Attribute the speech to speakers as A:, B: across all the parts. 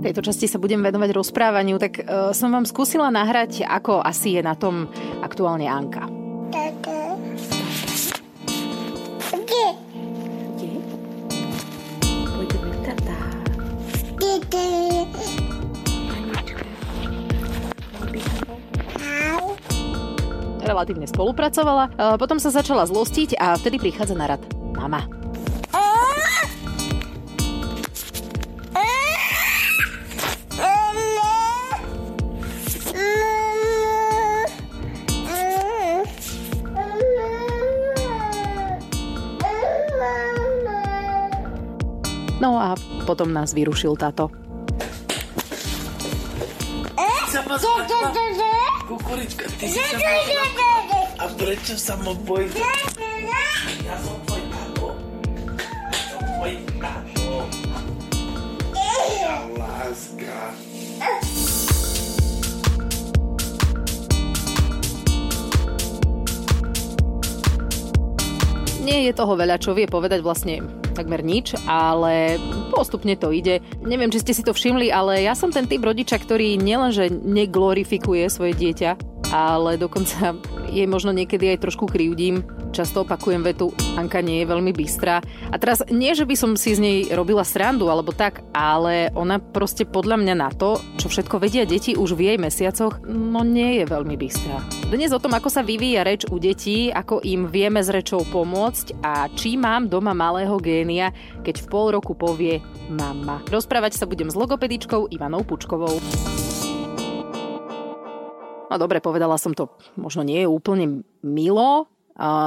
A: V tejto časti sa budem venovať rozprávaniu, tak uh, som vám skúsila nahrať, ako asi je na tom aktuálne Anka. Tata. Kde? Kde? Pôjdeme tata. Relatívne spolupracovala, uh, potom sa začala zlostiť a vtedy prichádza na rad mama. No a potom nás vyrušil táto.
B: Kukurička, ty si sa A prečo sa ma bojí? Ja som tvoj táto. Som tvoj táto. Láska.
A: Nie je toho veľa, čo vie povedať vlastne takmer nič, ale postupne to ide. Neviem, či ste si to všimli, ale ja som ten typ rodiča, ktorý nielenže neglorifikuje svoje dieťa, ale dokonca jej možno niekedy aj trošku krivdím. Často opakujem vetu, Anka nie je veľmi bystrá. A teraz nie, že by som si z nej robila srandu alebo tak, ale ona proste podľa mňa na to, čo všetko vedia deti už v jej mesiacoch, no nie je veľmi bystrá. Dnes o tom, ako sa vyvíja reč u detí, ako im vieme s rečou pomôcť a či mám doma malého génia, keď v pol roku povie mama. Rozprávať sa budem s logopedičkou Ivanou Pučkovou. No dobre, povedala som to, možno nie je úplne milo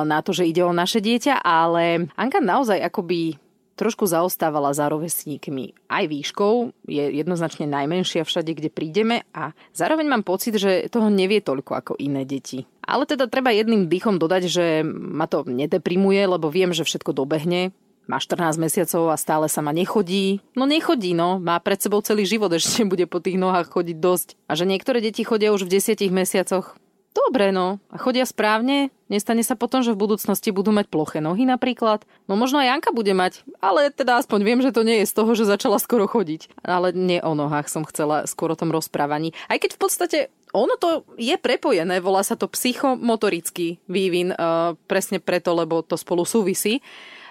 A: na to, že ide o naše dieťa, ale Anka naozaj akoby trošku zaostávala za rovesníkmi. Aj výškou je jednoznačne najmenšia všade, kde prídeme a zároveň mám pocit, že toho nevie toľko ako iné deti. Ale teda treba jedným dýchom dodať, že ma to nedeprimuje, lebo viem, že všetko dobehne má 14 mesiacov a stále sa ma nechodí. No nechodí, no. Má pred sebou celý život, ešte bude po tých nohách chodiť dosť. A že niektoré deti chodia už v 10 mesiacoch. Dobre, no. A chodia správne? Nestane sa potom, že v budúcnosti budú mať ploché nohy napríklad? No možno aj Janka bude mať, ale teda aspoň viem, že to nie je z toho, že začala skoro chodiť. Ale nie o nohách som chcela skôr o tom rozprávaní. Aj keď v podstate ono to je prepojené, volá sa to psychomotorický vývin, uh, presne preto, lebo to spolu súvisí.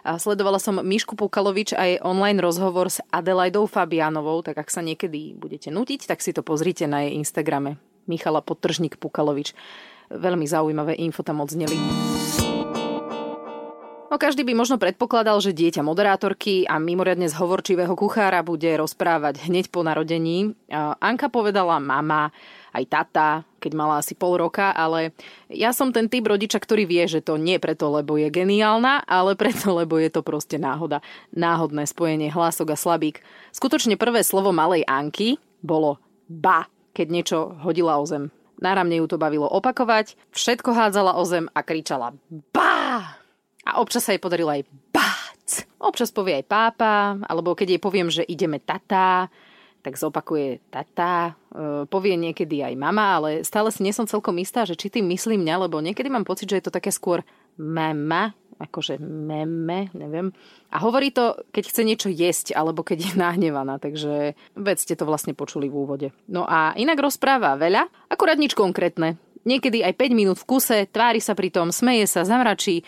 A: A sledovala som Mišku Pukalovič aj online rozhovor s Adelaidou Fabianovou, tak ak sa niekedy budete nutiť, tak si to pozrite na jej Instagrame. Michala Podtržník Pukalovič. Veľmi zaujímavé info tam odzneli. No každý by možno predpokladal, že dieťa moderátorky a mimoriadne zhovorčivého kuchára bude rozprávať hneď po narodení. Anka povedala mama, aj tata, keď mala asi pol roka, ale ja som ten typ rodiča, ktorý vie, že to nie preto, lebo je geniálna, ale preto, lebo je to proste náhoda. Náhodné spojenie hlások a slabík. Skutočne prvé slovo malej Anky bolo ba, keď niečo hodila o zem. Náramne ju to bavilo opakovať, všetko hádzala o zem a kričala ba! A občas sa jej podarilo aj bác. Občas povie aj pápa, alebo keď jej poviem, že ideme tata, tak zopakuje tata, e, povie niekedy aj mama, ale stále si nie som celkom istá, že či tým myslím mňa, lebo niekedy mám pocit, že je to také skôr mama, akože meme, neviem. A hovorí to, keď chce niečo jesť, alebo keď je nahnevaná, takže vedzte to vlastne počuli v úvode. No a inak rozpráva veľa, akurát nič konkrétne. Niekedy aj 5 minút v kuse, tvári sa pri tom, smeje sa, zamračí,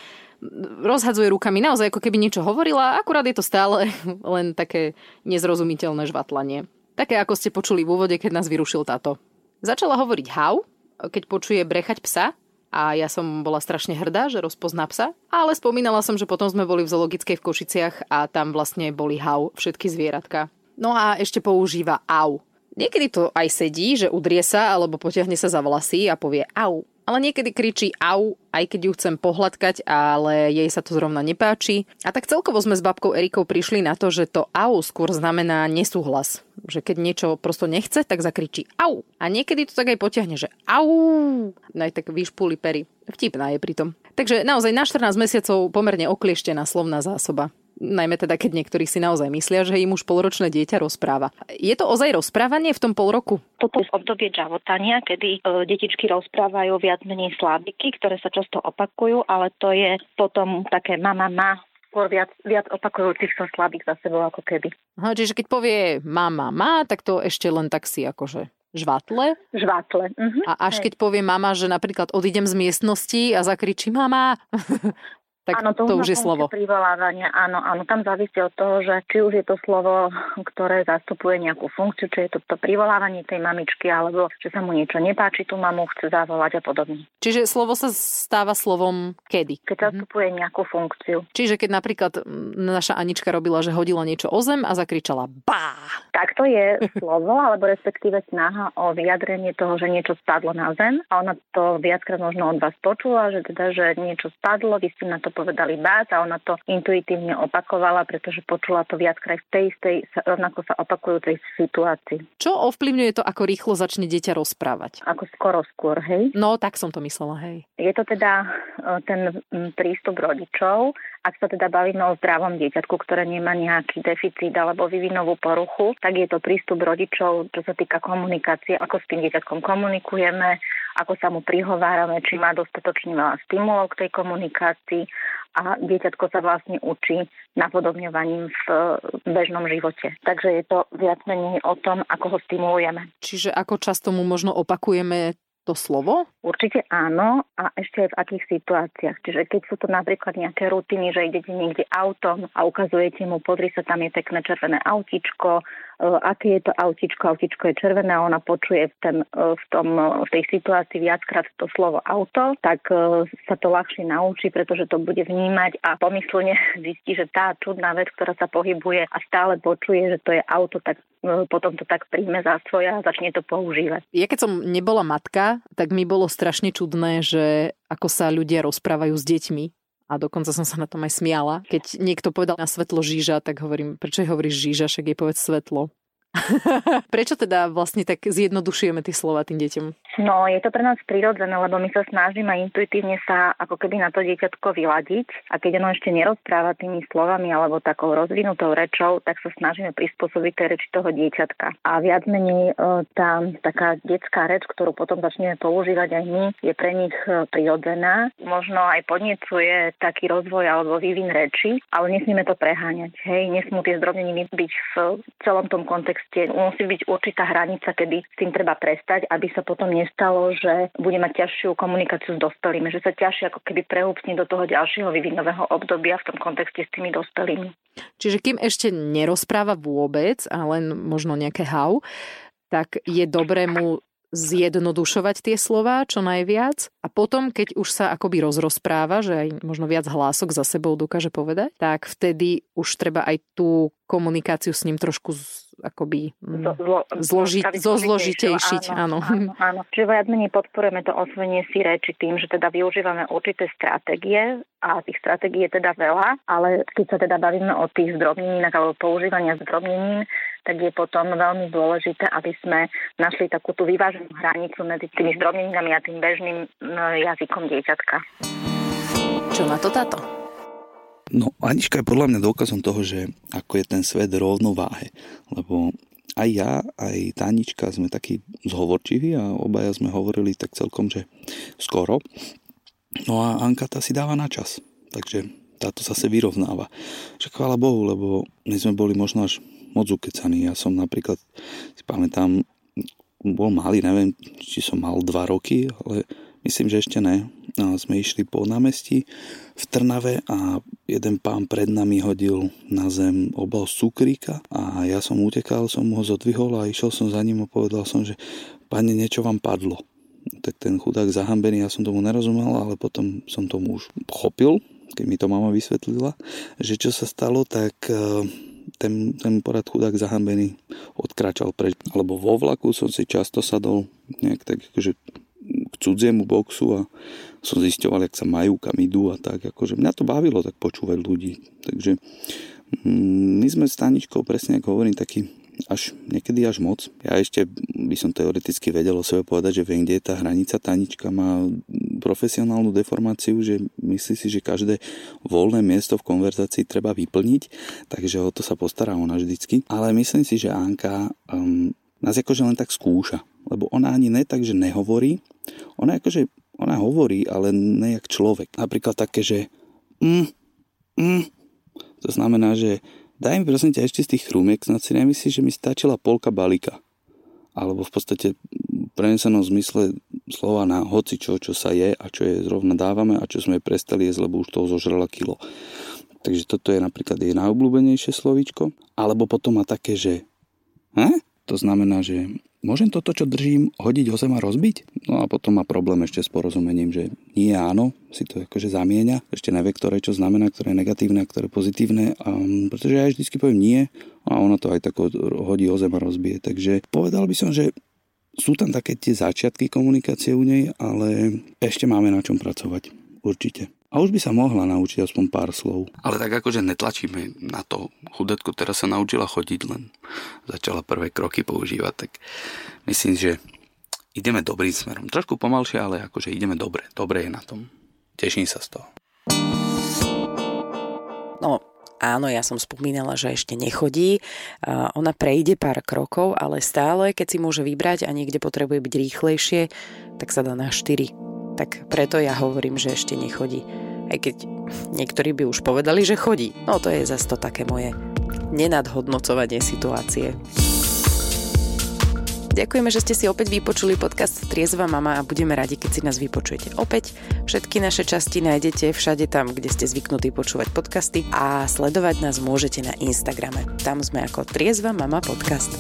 A: rozhadzuje rukami, naozaj ako keby niečo hovorila, akurát je to stále len také nezrozumiteľné žvatlanie. Také, ako ste počuli v úvode, keď nás vyrušil táto. Začala hovoriť hau, keď počuje brechať psa a ja som bola strašne hrdá, že rozpozná psa, ale spomínala som, že potom sme boli v zoologickej v Košiciach a tam vlastne boli hau všetky zvieratka. No a ešte používa au. Niekedy to aj sedí, že udrie sa alebo potiahne sa za vlasy a povie au ale niekedy kričí au, aj keď ju chcem pohľadkať, ale jej sa to zrovna nepáči. A tak celkovo sme s babkou Erikou prišli na to, že to au skôr znamená nesúhlas. Že keď niečo prosto nechce, tak zakričí au. A niekedy to tak aj potiahne, že au. Aj tak vyšpúli pery. Vtipná je pritom. Takže naozaj na 14 mesiacov pomerne oklieštená slovná zásoba najmä teda keď niektorí si naozaj myslia, že im už polročné dieťa rozpráva. Je to ozaj rozprávanie v tom pol roku?
C: Toto je obdobie džavotania, kedy e, detičky rozprávajú viac menej slábiky, ktoré sa často opakujú, ale to je potom také mama ma skôr viac, viac opakujúcich sa slabých za sebou ako keby.
A: Aha, čiže keď povie mama, má, tak to ešte len tak si akože žvatle.
C: Žvatle. Uh-huh.
A: A až keď povie mama, že napríklad odídem z miestnosti a zakričí mama, tak áno, to, to už je slovo.
C: Privolávania, áno, áno, tam závisí od toho, že či už je to slovo, ktoré zastupuje nejakú funkciu, či je to, to privolávanie tej mamičky, alebo že sa mu niečo nepáči, tú mamu chce zavolať a podobne.
A: Čiže slovo sa stáva slovom kedy?
C: Keď mhm. zastupuje nejakú funkciu.
A: Čiže keď napríklad naša Anička robila, že hodila niečo o zem a zakričala bá.
C: Tak to je slovo, alebo respektíve snaha o vyjadrenie toho, že niečo spadlo na zem a ona to viackrát možno od vás počula, že teda, že niečo spadlo, vy ste na to povedali bác a ona to intuitívne opakovala, pretože počula to viackrát v tej istej, rovnako sa opakujúcej situácii.
A: Čo ovplyvňuje to, ako rýchlo začne dieťa rozprávať?
C: Ako skoro skôr, hej?
A: No, tak som to myslela, hej.
C: Je to teda e, ten prístup rodičov, ak sa teda bavíme o zdravom dieťatku, ktoré nemá nejaký deficit alebo vyvinovú poruchu, tak je to prístup rodičov, čo sa týka komunikácie, ako s tým dieťatkom komunikujeme, ako sa mu prihovárame, či má dostatočne veľa stimulov k tej komunikácii a dieťatko sa vlastne učí napodobňovaním v bežnom živote. Takže je to viac menej o tom, ako ho stimulujeme.
A: Čiže ako často mu možno opakujeme to slovo?
C: Určite áno a ešte aj v akých situáciách. Čiže keď sú to napríklad nejaké rutiny, že idete niekde autom a ukazujete mu, podri sa, tam je pekné červené autičko, aké je to autičko, autičko je červené a ona počuje v, ten, e, v, tom, v tej situácii viackrát to slovo auto, tak sa to ľahšie naučí, pretože to bude vnímať a pomyslne zistí, že tá čudná vec, ktorá sa pohybuje a stále počuje, že to je auto, tak potom to tak príjme za svoje a začne to používať.
A: Ja keď som nebola matka, tak mi bolo strašne čudné, že ako sa ľudia rozprávajú s deťmi a dokonca som sa na tom aj smiala. Keď niekto povedal na svetlo žíža, tak hovorím, prečo hovoríš žíža, však jej povedz svetlo. Prečo teda vlastne tak zjednodušujeme tie slova tým deťom?
C: No, je to pre nás prirodzené, lebo my sa snažíme intuitívne sa ako keby na to dieťatko vyladiť a keď ono ešte nerozpráva tými slovami alebo takou rozvinutou rečou, tak sa snažíme prispôsobiť tej reči toho dieťatka. A viac menej e, tá taká detská reč, ktorú potom začneme používať aj my, je pre nich e, prirodzená. Možno aj podnecuje taký rozvoj alebo vývin reči, ale nesmieme to preháňať. Hej, nesmú tie zdrobneniny byť v celom tom kontexte musí byť určitá hranica, kedy s tým treba prestať, aby sa potom nestalo, že bude mať ťažšiu komunikáciu s dospelými, že sa ťažšie ako keby preúpne do toho ďalšieho vyvinového obdobia v tom kontexte s tými dospelými.
A: Čiže kým ešte nerozpráva vôbec a len možno nejaké hau, tak je dobré mu zjednodušovať tie slova čo najviac a potom, keď už sa akoby rozrozpráva, že aj možno viac hlások za sebou dokáže povedať, tak vtedy už treba aj tú komunikáciu s ním trošku akoby mm, zlo, zloži, zozložitejšiť.
C: Áno, áno. áno, Čiže viac menej podporujeme to osvojenie si reči tým, že teda využívame určité stratégie a tých stratégií je teda veľa, ale keď sa teda bavíme o tých zdrobneninách alebo používania zdrobnenín, tak je potom veľmi dôležité, aby sme našli takú tú vyváženú hranicu medzi tými zdrobneninami a tým bežným jazykom dieťatka.
A: Čo na to táto?
D: No, Anička je podľa mňa dôkazom toho, že ako je ten svet rovnováhe. Lebo aj ja, aj Tanička sme takí zhovorčiví a obaja sme hovorili tak celkom, že skoro. No a Anka tá si dáva na čas. Takže táto zase vyrovnáva. Že chvála Bohu, lebo my sme boli možno až moc ukecaný. Ja som napríklad, si pamätám, bol malý, neviem, či som mal dva roky, ale myslím, že ešte ne. A sme išli po námestí v Trnave a jeden pán pred nami hodil na zem obal cukríka a ja som utekal, som ho zodvihol a išiel som za ním a povedal som, že pane, niečo vám padlo. Tak ten chudák zahambený, ja som tomu nerozumel, ale potom som tomu už pochopil, keď mi to mama vysvetlila, že čo sa stalo, tak uh, ten, ten porad chudák zahambený odkračal preč. Alebo vo vlaku som si často sadol nejak tak akože cudziemu boxu a som zisťoval, jak sa majú, kam idú a tak. Akože mňa to bavilo tak počúvať ľudí. Takže mm, my sme s Taničkou, presne ako hovorím, taký až niekedy až moc. Ja ešte by som teoreticky vedel o sebe povedať, že viem, kde je tá hranica. Tanička má profesionálnu deformáciu, že myslí si, že každé voľné miesto v konverzácii treba vyplniť, takže o to sa postará ona vždycky. Ale myslím si, že Anka um, nás akože len tak skúša, lebo ona ani ne tak, nehovorí, ona akože, ona hovorí, ale nejak človek. Napríklad také, že mm, mm, To znamená, že daj mi prosím ťa ešte z tých chrúmiek, snad si nemyslíš, že mi stačila polka balíka. Alebo v podstate prenesenom zmysle slova na hoci čo, čo sa je a čo je zrovna dávame a čo sme prestali jesť, lebo už toho zožrala kilo. Takže toto je napríklad jej najobľúbenejšie slovíčko. Alebo potom má také, že hm? To znamená, že môžem toto, čo držím, hodiť o zem a rozbiť? No a potom má problém ešte s porozumením, že nie áno, si to akože zamieňa, ešte nevie, ktoré čo znamená, ktoré je negatívne a ktoré pozitívne, a, pretože ja vždy poviem nie a ona to aj tak hodí o zem a rozbije. Takže povedal by som, že sú tam také tie začiatky komunikácie u nej, ale ešte máme na čom pracovať. Určite. A už by sa mohla naučiť aspoň pár slov. Ale tak akože netlačíme na to. Chudetko teraz sa naučila chodiť, len začala prvé kroky používať, tak myslím, že ideme dobrým smerom. Trošku pomalšie, ale akože ideme dobre. Dobre je na tom. Teším sa z toho.
E: No, áno, ja som spomínala, že ešte nechodí. Ona prejde pár krokov, ale stále, keď si môže vybrať a niekde potrebuje byť rýchlejšie, tak sa dá na 4 tak preto ja hovorím, že ešte nechodí. Aj keď niektorí by už povedali, že chodí. No to je zase to také moje nenadhodnocovanie situácie. Ďakujeme, že ste si opäť vypočuli podcast Triezva mama a budeme radi, keď si nás vypočujete opäť. Všetky naše časti nájdete všade tam, kde ste zvyknutí počúvať podcasty a sledovať nás môžete na Instagrame. Tam sme ako Triezva mama podcast.